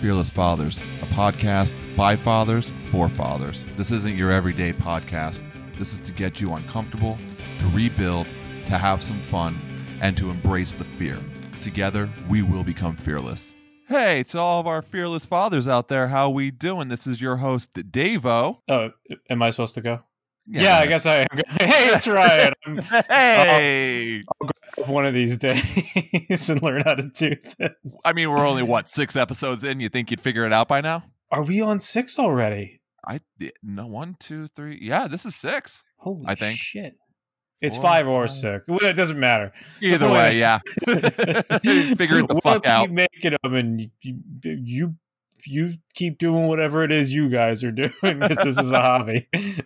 Fearless Fathers, a podcast by fathers for fathers. This isn't your everyday podcast. This is to get you uncomfortable, to rebuild, to have some fun, and to embrace the fear. Together, we will become fearless. Hey, to all of our fearless fathers out there, how we doing? This is your host, Davo. Oh, am I supposed to go? Yeah, I guess I am. Hey, it's Ryan. Hey, one of these days and learn how to do this. I mean, we're only what six episodes in. You think you'd figure it out by now? Are we on six already? I no one, two, three. Yeah, this is six. Holy I think. shit. It's Four, five or five. six. Well, it doesn't matter. Either way, yeah. Figure it the we'll fuck out. making them, and you, you you keep doing whatever it is you guys are doing because this is a hobby.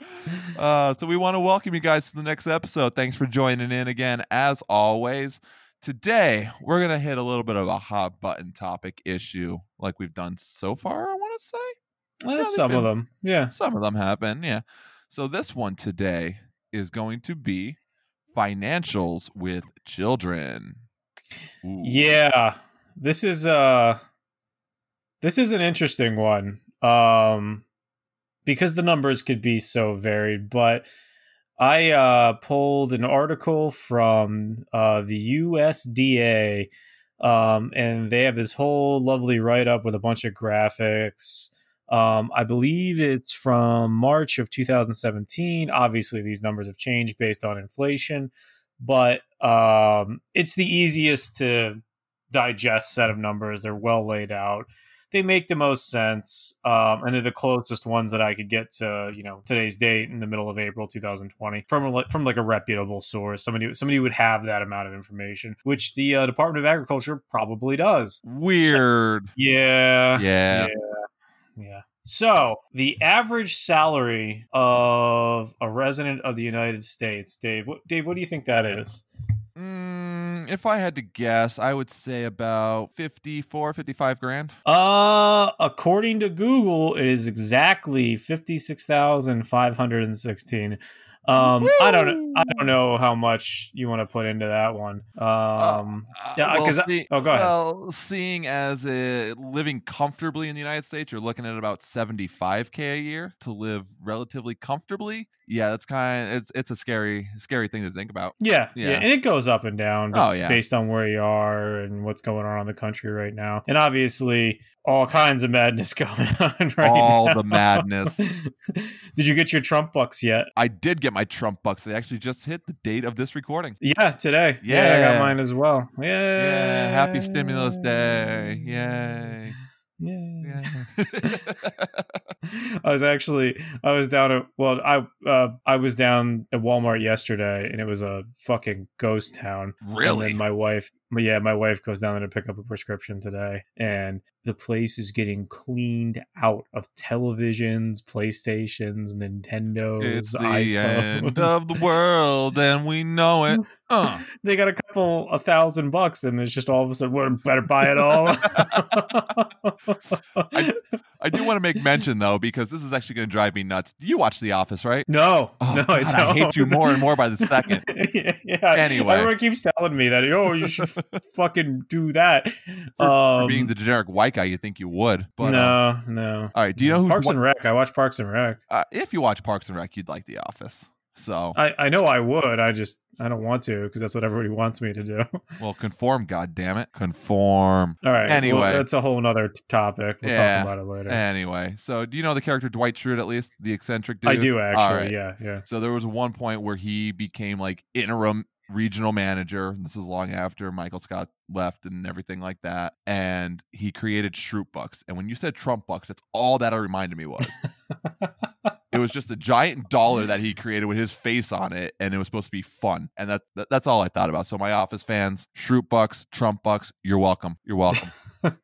Uh, so we want to welcome you guys to the next episode. Thanks for joining in again, as always. Today we're gonna hit a little bit of a hot button topic issue, like we've done so far. I want to say Well, they've some been- of them, yeah. some of them have been, yeah. So this one today is going to be financials with children. Ooh. Yeah, this is uh this is an interesting one. Um because the numbers could be so varied, but I uh pulled an article from uh the USDA um and they have this whole lovely write up with a bunch of graphics. Um I believe it's from March of 2017. Obviously these numbers have changed based on inflation, but um it's the easiest to digest set of numbers. They're well laid out. They make the most sense, um, and they're the closest ones that I could get to, you know, today's date in the middle of April 2020 from a, from like a reputable source. Somebody somebody would have that amount of information, which the uh, Department of Agriculture probably does. Weird. Yeah, Yeah. yeah. So the average salary of a resident of the United States, Dave. What, Dave, what do you think that is? Mm, if I had to guess, I would say about 54, 55 grand. Uh, according to Google, it is exactly fifty six thousand five hundred and sixteen. Um, I don't, I don't know how much you want to put into that one. Um, yeah, Uh, well, 'cause I- see- oh, go ahead. Well, seeing as uh, living comfortably in the United States, you're looking at about 75k a year to live relatively comfortably. Yeah, that's kind of it's it's a scary scary thing to think about. yeah, yeah, Yeah. and it goes up and down. Oh, yeah. based on where you are and what's going on in the country right now, and obviously all kinds of madness going on right All now. the madness. Did you get your Trump bucks yet? I did get my Trump bucks. They actually just hit the date of this recording. Yeah, today. Yeah, I got mine as well. Yeah, Yeah, happy stimulus day. Yay. Yeah. Yeah. I was actually I was down at well I uh I was down at Walmart yesterday and it was a fucking ghost town. And really? then my wife yeah, my wife goes down there to pick up a prescription today and the place is getting cleaned out of televisions, PlayStations, Nintendos, It's the iPhones. end of the world, and we know it. Uh. they got a couple a thousand bucks and it's just all of a sudden well, better buy it all. I do want to make mention though, because this is actually going to drive me nuts. You watch The Office, right? No, Oh, no, God, I hate you more and more by the second. yeah, yeah. Anyway. everyone keeps telling me that. Oh, you should fucking do that. For, um, for being the generic white guy, you think you would. But uh, no, no. all right, do you know who? Parks and Rec? I watch Parks and Rec. uh, if you watch Parks and Rec, you'd like The Office. So, I, I know I would. I just I don't want to because that's what everybody wants me to do. well, conform. God damn it, conform. All right. Anyway. well, that's a whole nother topic. We'll Yeah. talk about it later. Anyway, so do you know the character Dwight Schrute at least, the eccentric dude? I do actually. right. Yeah, yeah. So there was one point where he became like interim regional manager. This is long after Michael Scott left and everything like that. And he created Schrute Bucks. And when you said Trump Bucks, that's all that it reminded me was. it was just a giant dollar that he created with his face on it, and it was supposed to be fun. And that's that, that's all I thought about. So my office fans, Schrute Bucks, Trump Bucks, you're welcome. You're welcome. you.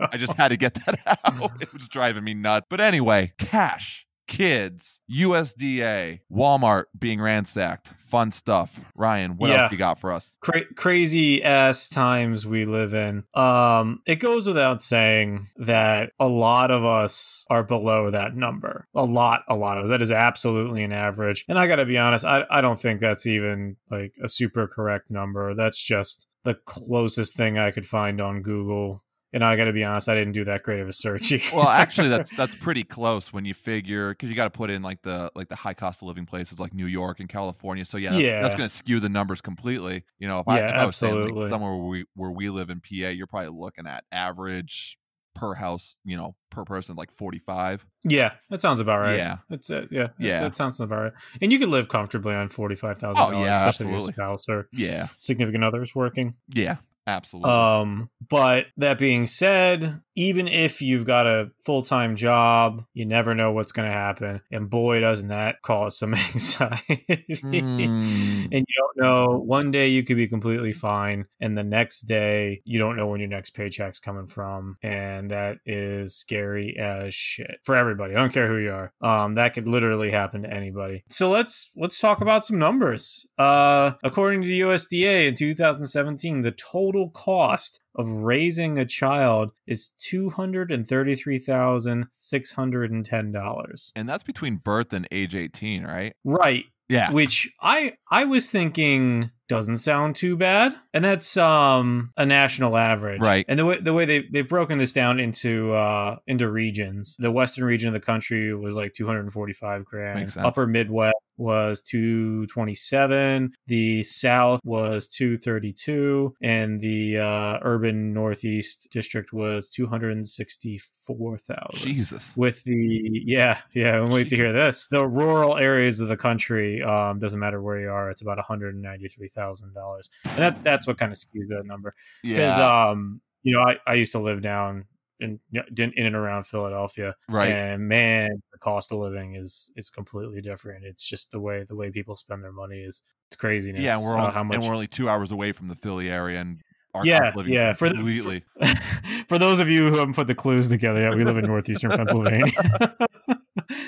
I just had to get that out. It was driving me nuts. But anyway, cash, kids, USDA, Walmart being ransacked, fun stuff. Ryan, what Yeah. else you got for us? Cra- crazy ass times we live in. Um, it goes without saying that a lot of us are below that number. A lot, a lot of us. That is absolutely an average. And I got to be honest, I, I don't think that's even like a super correct number. That's just the closest thing I could find on Google and I got to be honest, I didn't do that great of a search. well, actually, that's that's pretty close when you figure because you got to put in like the like the high cost of living places like New York and California. So yeah, that's, Yeah. that's going to skew the numbers completely. You know, if I, Yeah, if I was saying absolutely. like somewhere where we where we live in PA, you're probably looking at average per house, you know, per person like forty five. yeah, that sounds about right. Yeah. that's it. Yeah, that- Yeah. that, sounds about right. And you could live comfortably on forty five thousand Oh, dollars, yeah, especially if absolutely. your spouse or Yeah, significant others working. yeah, absolutely. Um, but that being said, even if you've got a full time job, you never know what's going to happen, and boy, doesn't that cause some anxiety. Mm. And you don't know. One day you could be completely fine, and the next day you don't know when your next paycheck's coming from, and that is scary as shit for everybody. I don't care who you are. Um, that could literally happen to anybody. So let's let's talk about some numbers. Uh, according to the USDA in 2017, the total cost of raising a child is two hundred and thirty-three thousand six hundred and ten dollars. and that's between birth and age eighteen, right? Right Yeah, which I I was thinking doesn't sound too bad, and that's um a national average, Right. And the way the way they they've broken this down into uh into regions, the western region of the country was like two hundred and forty five grand, Makes sense. upper Midwest was two twenty seven, the South was two thirty two, and the uh, urban Northeast district was two hundred and sixty four thousand. Jesus. with the yeah yeah and wait to hear this. The rural areas of the country um doesn't matter where you are it's about $193000 and that that's what kind of skews that number. Because Yeah, um you know I, I used to live down in in and around philadelphia right. and man the cost of living is is completely different it's just the way the way people spend their money is it's craziness Yeah, and we're uh, how much and we're only two hours away from the Philly area, and our Yeah, cost of living yeah, is for the- completely. for those of you who haven't put the clues together yeah we live in northeastern pennsylvania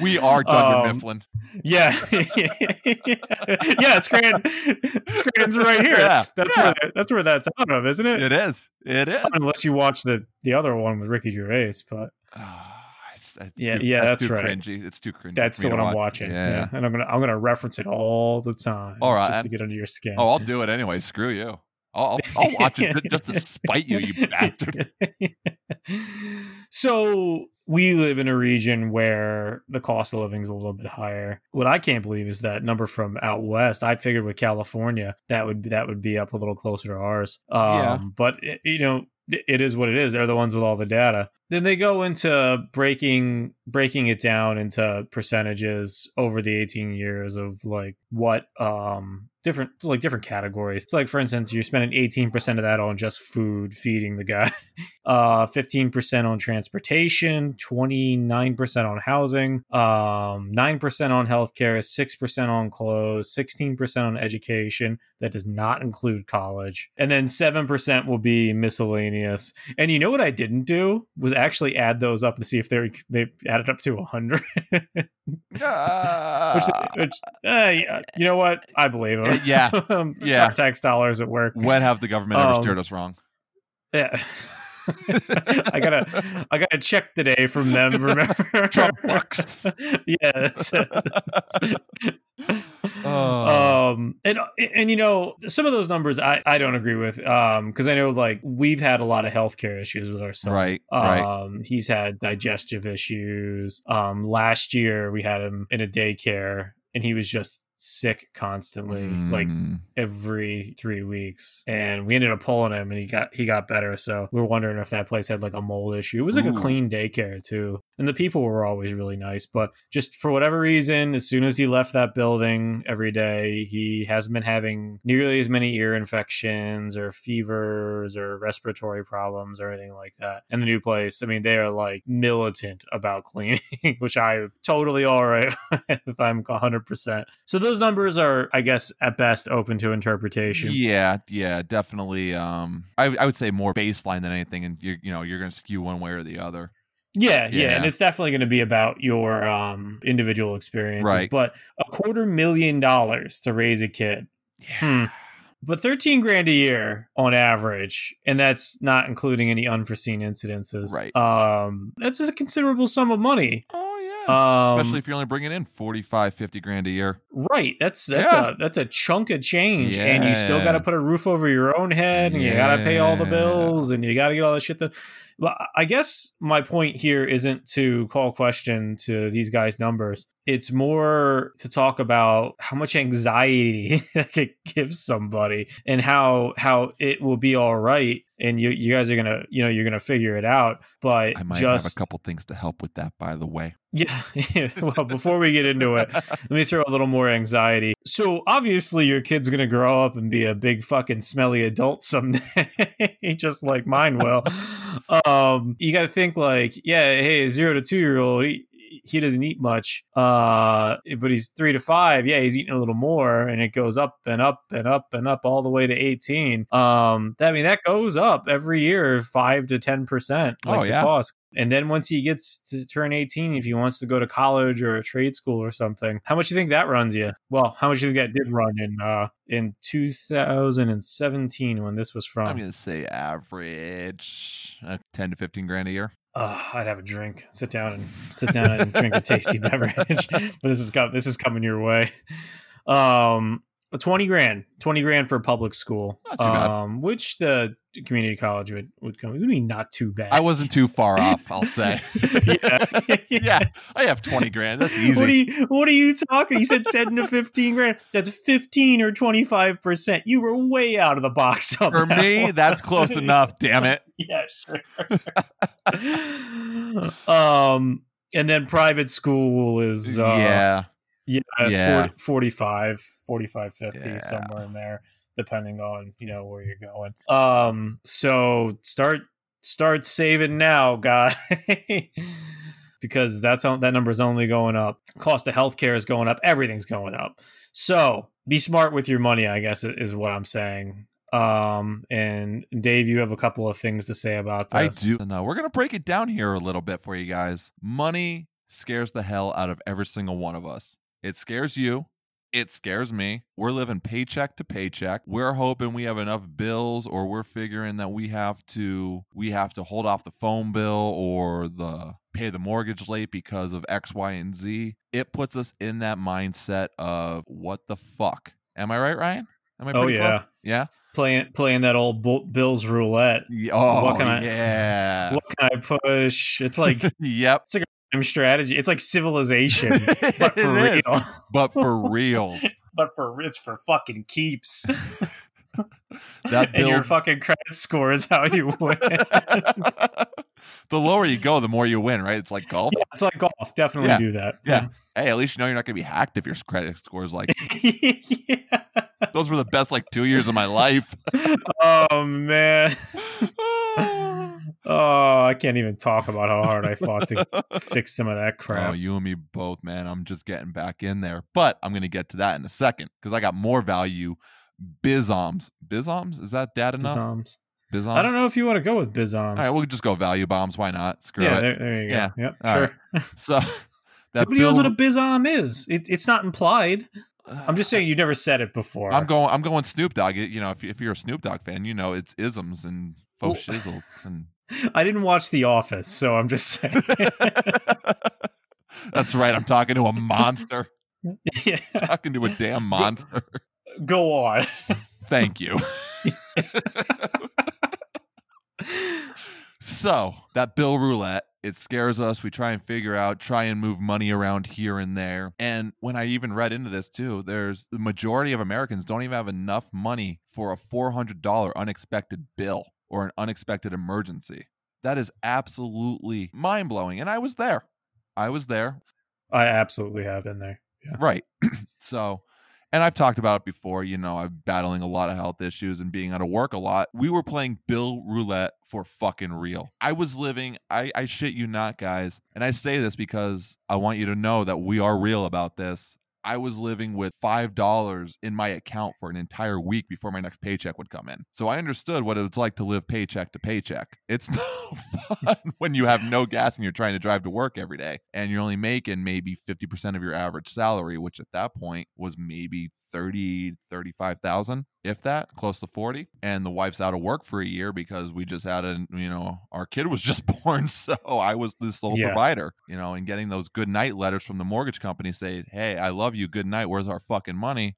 we are Dunder Um, Mifflin. Yeah, yeah, Scranton, Scranton's right here. Yeah, That's, that's yeah. where that's where that's out of, isn't it? It is. It is. Unless you watch the the other one with Ricky Gervais, but Ah, it's- it's Yeah, too- yeah, that's too right. Cringy. It's too cringy. that's the one I'm watching. Yeah. Yeah. and I'm gonna I'm gonna reference it all the time. All right, just to get under your skin. Oh, I'll do it anyway. Screw you. I'll, I'll, watch it just to spite you, you bastard. so we live in a region where the cost of living is a little bit higher. What I can't believe is that number from out west. I figured with California that would that would be up a little closer to ours. Um, Yeah. but it, you know it is what it is. They're the ones with all the data. Then they go into breaking breaking it down into percentages over the 18 years of like what um different like different categories. So like for instance, you're spending 18% of that on just food, feeding the guy. Uh 15% on transportation, 29% on housing, um 9% on healthcare, 6% on clothes, 16% on education. That does not include college. And then 7% will be miscellaneous. And you know what I didn't do was actually add those up to see if they they added up to 100. Ah. which, which uh, you know what? I believe them. Yeah, um, yeah. our tax dollars at work. when have the government ever Um, steered us wrong? Yeah. I gotta, I gotta check today from them. Remember, Trump bucks. yes. Oh. um and and you know some of those numbers i i don't agree with um because i know like we've had a lot of healthcare issues with our son Right, right. um he's had digestive issues um last year we had him in a daycare and he was just sick constantly like Mm. every three weeks and we ended up pulling him and he got he got better so we are wondering if that place had like a mold issue it was like Ooh. a clean daycare too and the people were always really nice but just for whatever reason as soon as he left that building every day he hasn't been having nearly as many ear infections or fevers or respiratory problems or anything like that and the new place i mean they are like militant about cleaning which i totally all right if i'm 100% so those numbers are i guess at best open to interpretation Yeah, yeah, definitely. Um, I, I would say more baseline than anything, and you you know you're going to skew one way or the other. Yeah, yeah, Yeah. and it's definitely going to be about your um, individual experiences. Right. But a quarter million dollars to raise a kid, Yeah. Hmm. but thirteen grand a year on average, and that's not including any unforeseen incidences. Right. Um, that's a considerable sum of money. Um, Especially if you're only bringing in 45, 50 grand a year. Right. That's that's Yeah. a that's a chunk of change, and you still got to put a roof over your own head, and you got to pay all the bills, and you got to get all this shit. That, well, I guess my point here isn't to call question to these guys' numbers. It's more to talk about how much anxiety it could give somebody, and how how it will be all right, and you you guys are gonna you know you're gonna figure it out. But I might just have a couple things to help with that, by the way. yeah. well, before we get into it, let me throw a little more anxiety. So obviously your kid's gonna grow up and be a big fucking smelly adult someday, just like mine will. Um, you got to think like, yeah, hey, zero to two year old, he, doesn't eat much. Uh, but he's three to five, yeah, he's eating a little more, and it goes up and up and up and up all the way to eighteen. Um, that, I mean that goes up every year, five to ten percent, like Oh, the yeah. cost. And then once he gets to turn 18, if he wants to go to college or a trade school or something, how much do you think that runs you? Well, how much do you think that did run in uh in 2017 when this was from? I'm going to say average uh, 10 to 15 grand a year. Uh, I'd have a drink, sit down and sit down and drink a tasty beverage. but this is this is coming your way. Um, 20 grand, 20 grand for a public school. Not too bad. Um, which the community college would would come. Would be not too bad. I wasn't too far off, I'll say. Yeah. yeah, I have 20 grand. That's easy. What are you what are you talking? You said 10 to 15 grand. That's 15 or 25%. You were way out of the box For that me, one. that's close enough, damn it. yeah, sure. um and then private school is uh yeah. Yeah, Yeah. 40, 45 45 50 Yeah. somewhere in there depending on, you know, where you're going. Um so start start saving now, guy. because that's on, that number is only going up. Cost of healthcare is going up. Everything's going up. So be smart with your money. I guess is what I'm saying. Um, and Dave, you have a couple of things to say about this. I do. No, we're going to break it down here a little bit for you guys. Money scares the hell out of every single one of us. It scares you. It scares me. We're living paycheck to paycheck. We're hoping we have enough bills or we're figuring that we have to we have to hold off the phone bill or the pay the mortgage late because of X, Y, and Z. It puts us in that mindset of what the fuck. Am I right, Ryan? Am I Oh pretty close? yeah, Yeah. playing playing that old Bills roulette. Oh, What can I- yeah. What can I push? It's like yep. Strategy. It's like civilization, but for real. but for real. but for it's for fucking keeps. That and your fucking credit score is how you win. the lower you go, the more you win, right? It's like golf. Yeah, it's like golf. Definitely Yeah. do that. Yeah. Hey, at least you know you're not gonna be hacked if your credit score is like yeah. those were the best like two years of my life. Oh man. Oh, I can't even talk about how hard I fought to fix some of that Oh, crap. you and me both, man. I'm just getting back in there. But I'm gonna get to that in a second because I got more value. Bizoms. Bizoms? Is that dad enough? Bizoms. Bizoms? I don't know if you want to go with bizoms. All right, we'll just go value bombs. Why not? Screw yeah, it. there, there you go. Yeah. Yep, All sure. So that Nobody knows bill- what a bizom is. It, it's not implied. I'm just saying you never said it before. I'm going. I'm going Snoop Dogg. You know, if, if you're a Snoop Dogg fan, you know it's isms and faux Oh. shizzle. And I didn't watch The Office, so I'm just saying. that's right. I'm talking to a monster. yeah. talking to a damn monster. Go on. Thank you. so that bill roulette, it scares us. We try and figure out, try and move money around here and there. And when I even read into this too, there's the majority of Americans don't even have enough money for a $400 unexpected bill or an unexpected emergency. That is absolutely mind blowing. And I was there. I was there. I absolutely have been there. Yeah. Right. so, and I've talked about it before. You know, I'm battling a lot of health issues and being out of work a lot. We were playing Bill Roulette for fucking real. I was living, I, I shit you not, guys. And I say this because I want you to know that we are real about this. I was living with $5 in my account for an entire week before my next paycheck would come in. So I understood what it's like to live paycheck to paycheck. It's no fun when you have no gas and you're trying to drive to work every day and you're only making maybe 50% of your average salary, which at that point was maybe 30, 35,000 if that, close to 40. And the wife's out of work for a year because we just had a, you know, our kid was just born. So I was the sole Yeah. provider, you know, and getting those good night letters from the mortgage company saying, Hey, I love you. Good night. Where's our fucking money?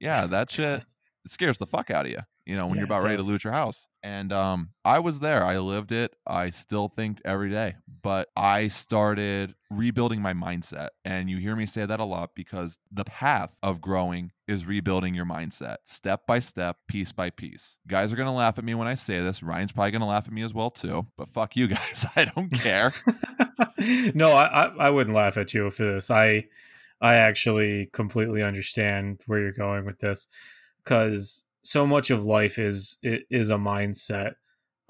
Yeah, that shit it scares the fuck out of you, you know, when Yeah, you're about ready to lose your house. And um, I was there. I lived it. I still think every day. But I started rebuilding my mindset. And you hear me say that a lot because the path of growing is rebuilding your mindset step by step, piece by piece. Guys are going to laugh at me when I say this. Ryan's probably going to laugh at me as well, too. But fuck you guys. I don't care. no, I, I I wouldn't laugh at you for this. I I actually completely understand where you're going with this because so much of life is is a mindset.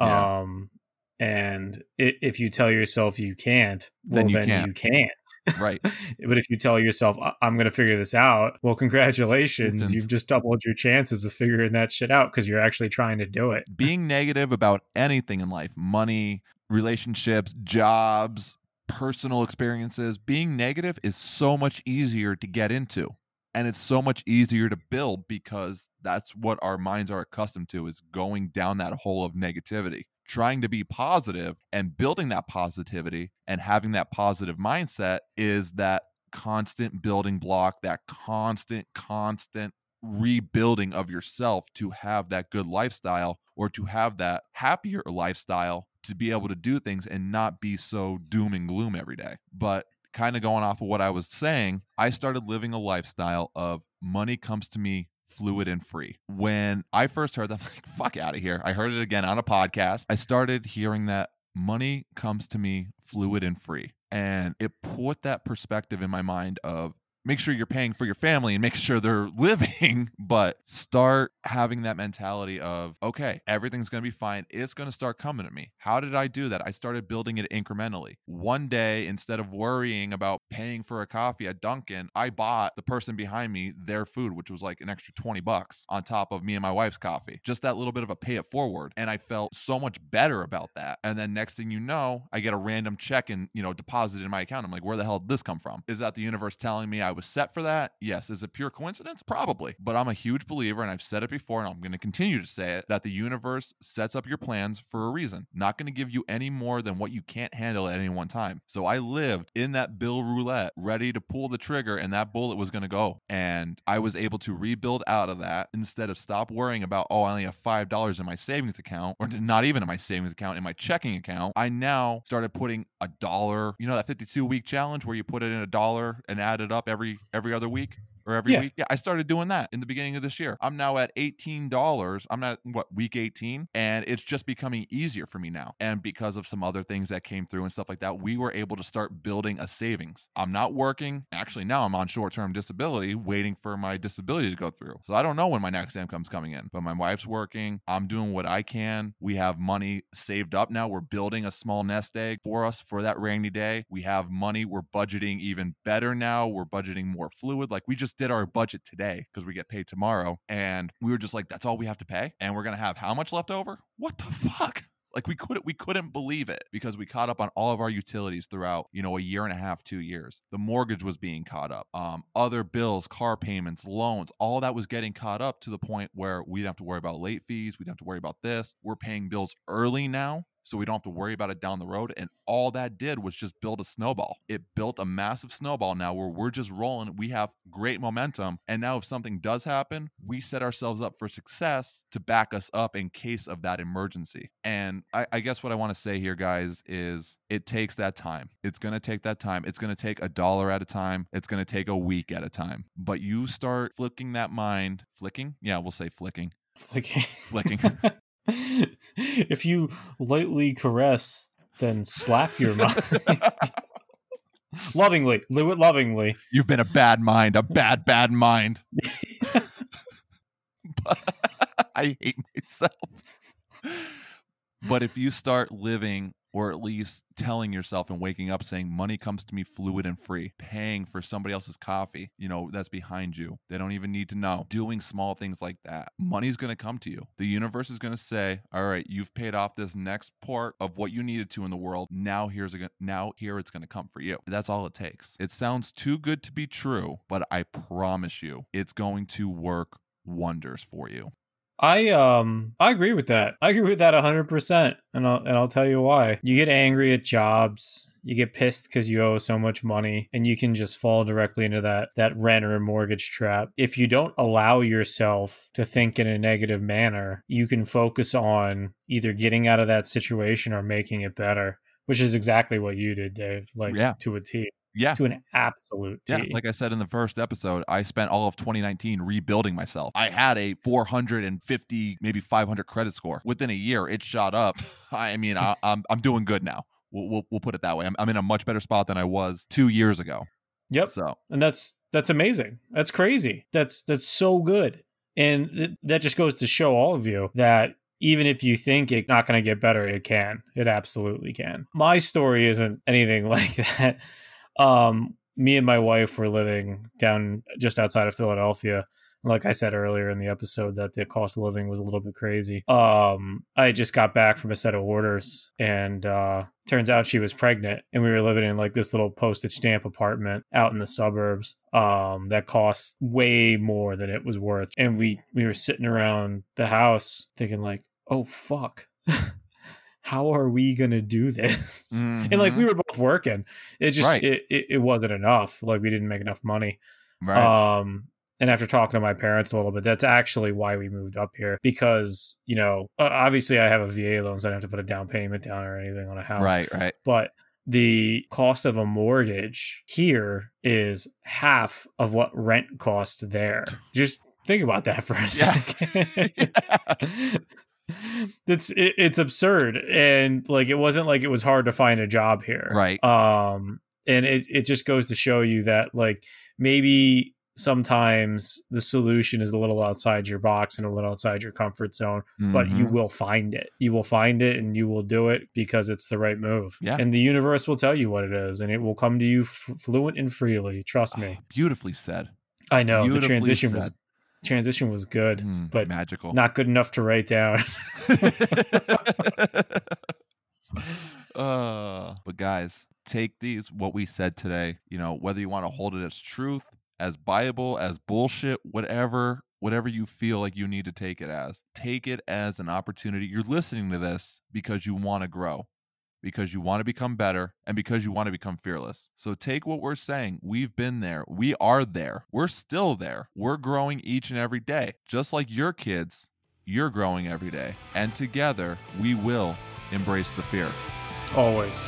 Yeah. Um, and i if you tell yourself you can't, well, Then you then can't. you can't. right. But if you tell yourself, "I- I'm going to figure this out, well, congratulations. You've just doubled your chances of figuring that shit out because you're actually trying to do it. being negative about anything in life money, relationships, jobs, personal experiences being negative is so much easier to get into. And it's so much easier to build because that's what our minds are accustomed to is going down that hole of negativity. Trying to be positive and building that positivity and having that positive mindset is that constant building block, that constant, constant rebuilding of yourself to have that good lifestyle or to have that happier lifestyle to be able to do things and not be so doom and gloom every day. But kind of going off of what I was saying, I started living a lifestyle of money comes to me fluid and free. When I first heard that, I'm like, fuck out of here. I heard it again on a podcast. I started hearing that money comes to me fluid and free. And it put that perspective in my mind of make sure you're paying for your family and make sure they're living, but start having that mentality of, okay, everything's going to be fine. It's going to start coming to me. How did I do that? I started building it incrementally. One day, instead of worrying about paying for a coffee at Dunkin', I bought the person behind me their food, which was like an extra 20 bucks on top of me and my wife's coffee. Just that little bit of a pay it forward. And I felt so much better about that. And then next thing you know, I get a random check and, you know, deposited in my account. I'm like, where the hell did this come from? Is that the universe telling me I was set for that? Yes. Is it pure coincidence? Probably. But I'm a huge believer, and I've said it before, and I'm going to continue to say it, that the universe sets up your plans for a reason. Not going to give you any more than what you can't handle at any one time. So I lived in that bill roulette, ready to pull the trigger, and that bullet was going to go. And I was able to rebuild out of that instead of stop worrying about, oh, I only have $5 in my savings account, or not even in my savings account, in my checking account. I now started putting a dollar, you know, that 52 week challenge where you put it in a dollar and add it up every every other week or every Yeah. week. Yeah, I started doing that in the beginning of this year. I'm now at $18. I'm at what, week 18? And it's just becoming easier for me now. And because of some other things that came through and stuff like that, we were able to start building a savings. I'm not working. Actually, now I'm on short term disability, waiting for my disability to go through. So I don't know when my next income's coming in, but my wife's working. I'm doing what I can. We have money saved up now. We're building a small nest egg for us for that rainy day. We have money. We're budgeting even better now. We're budgeting more fluid. Like we just did our budget today because we get paid tomorrow. And we were just like, that's all we have to pay. And we're going to have how much left over? What the fuck? Like we couldn't we couldn't believe it because we caught up on all of our utilities throughout, you know, a year and a half, 2 years. The mortgage was being caught up. Um other bills, car payments, loans, all that was getting caught up to the point where we didn't have to worry about late fees, we don't have to worry about this. We're paying bills early now so we don't have to worry about it down the road. And all that did was just build a snowball. It built a massive snowball now where we're just rolling. We have great momentum. And now, if something does happen, we set ourselves up for success to back us up in case of that emergency. And I, I guess what I want to say here, guys, is it takes that time. It's going to take that time. It's going to take a dollar at a time. It's going to take a week at a time. But you start flicking that mind, flicking? Yeah, we'll say flicking. Flicking. Flicking. if you lightly caress, then slap your mind. lovingly. Do it lovingly. You've been a bad mind, a bad, bad mind. I hate myself. But if you start living or at least telling yourself and waking up saying money comes to me fluid and free. Paying for somebody else's coffee you know that's behind you. They don't even need to know. Doing small things like that. Money's going to come to you. The universe is going to say all right you've paid off this next part of what you needed to in the world. Now here's a now here it's going to come for you. That's all it takes. It sounds too good to be true but i promise you it's going to work wonders for you I um I agree with that. I agree with that 100% and I'll and I'll tell you why. You get angry at jobs, you get pissed cuz you owe so much money and you can just fall directly into that that rent or mortgage trap. If you don't allow yourself to think in a negative manner, you can focus on either getting out of that situation or making it better, which is exactly what you did, Dave, like Yeah. to a T. yeah To an absolute T. Yeah, like I said in the first episode, I spent all of 2019 rebuilding myself. I had a 450, maybe 500 credit score. Within a year, it shot up. I mean, I, I'm I'm doing good now. We'll, we'll, we'll put it that way. I'm, I'm in a much better spot than I was two years ago. Yep. So and that's that's amazing that's crazy that's that's so good and th- that just goes to show all of you that even if you think it's not going to get better it can it absolutely can my story isn't anything like that um me and my wife were living down just outside of philadelphia like I said earlier in the episode, that the cost of living was a little bit crazy. Um, I just got back from a set of orders, and uh, turns out she was pregnant, and we were living in like this little postage stamp apartment out in the suburbs. Um, that cost way more than it was worth, and we we were sitting around the house thinking like, oh fuck. How are we gonna do this? And like we were both working, it just Right. it, it, it wasn't enough. Like we didn't make enough money. right. Um, and after talking to my parents a little bit, that's actually why we moved up here because you know obviously I have a VA loan, so I don't have to put a down payment down or anything on a house. right, right. But the cost of a mortgage here is half of what rent cost there. Just think about that for a Yeah. second. it's it, it's absurd and like it wasn't like it was hard to find a job here Right. um and it, it just goes to show you that like maybe sometimes the solution is a little outside your box and a little outside your comfort zone but you Mhm. will find it you will find it and you will do it because it's the right move Yeah. and the universe will tell you what it is and it will come to you f- fluent and freely trust me beautifully said. i know the transition was said. Transition was good Mm, but magical. not good enough to write down uh, but guys, take these what we said today. You know, whether you want to hold it as truth, as Bible, as bullshit, whatever, whatever you feel like you need to take it as. Take it as an opportunity. You're listening to this because you want to grow, because you want to become better, and because you want to become fearless. So take what we're saying. We've been there. We are there. We're still there. We're growing each and every day. Just like your kids, you're growing every day. And together, we will embrace the fear. always